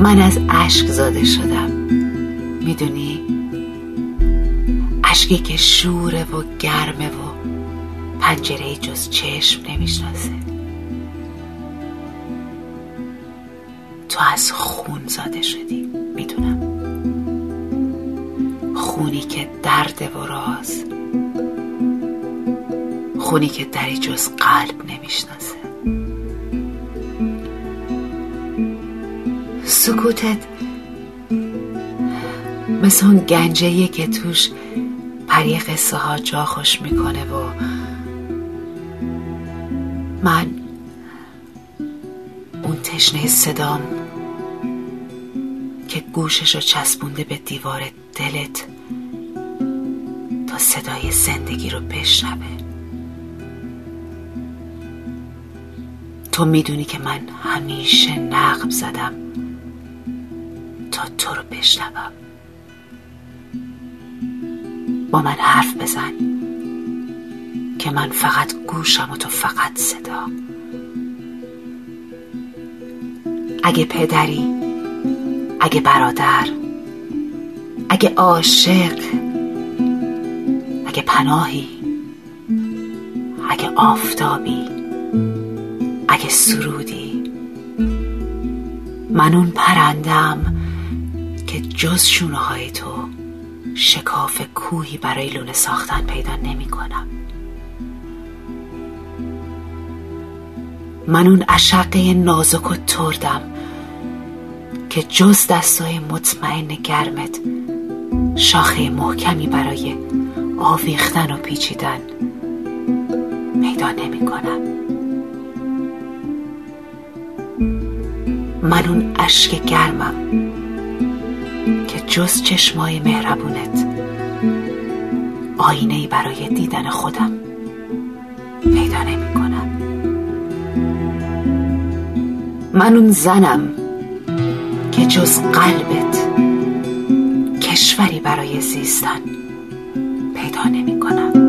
من از اشک زاده شدم. می‌دونی؟ اشکی که شوره و گرمه و پنجره جز چشم نمی‌شناسه. تو از خون زاده شدی. می‌دونم. خونی که درد و راز. خونی که دری جز قلب نمی‌شناسه. سکوتت. مثل اون گنجه که توش پری قصه ها جا خوش می‌کنه و من اون تشنه صدام که گوشش رو چسبونده به دیوار دلت تا صدای زندگی رو بشنوه. تو می‌دونی که من همیشه نقب زدم. تو رو بشنوم. با من حرف بزن که من فقط گوشم و تو فقط صدا. اگه پدری اگه برادر اگه عاشق اگه پناهی اگه آفتابی اگه سرودی من اون پرندم که جز شونه های تو شکاف کوهی برای لونه ساختن پیدا نمی کنم من اون عشقه نازک و تردم که جز دستای مطمئن گرمت شاخه محکمی برای آویختن و پیچیدن پیدا نمی کنم من اون اشک گرمم جز چشمای مهربونت. آینه برای دیدن خودم پیدا نمی کنم من اون زنم که جز قلبت کشوری برای زیستن پیدا نمی کنم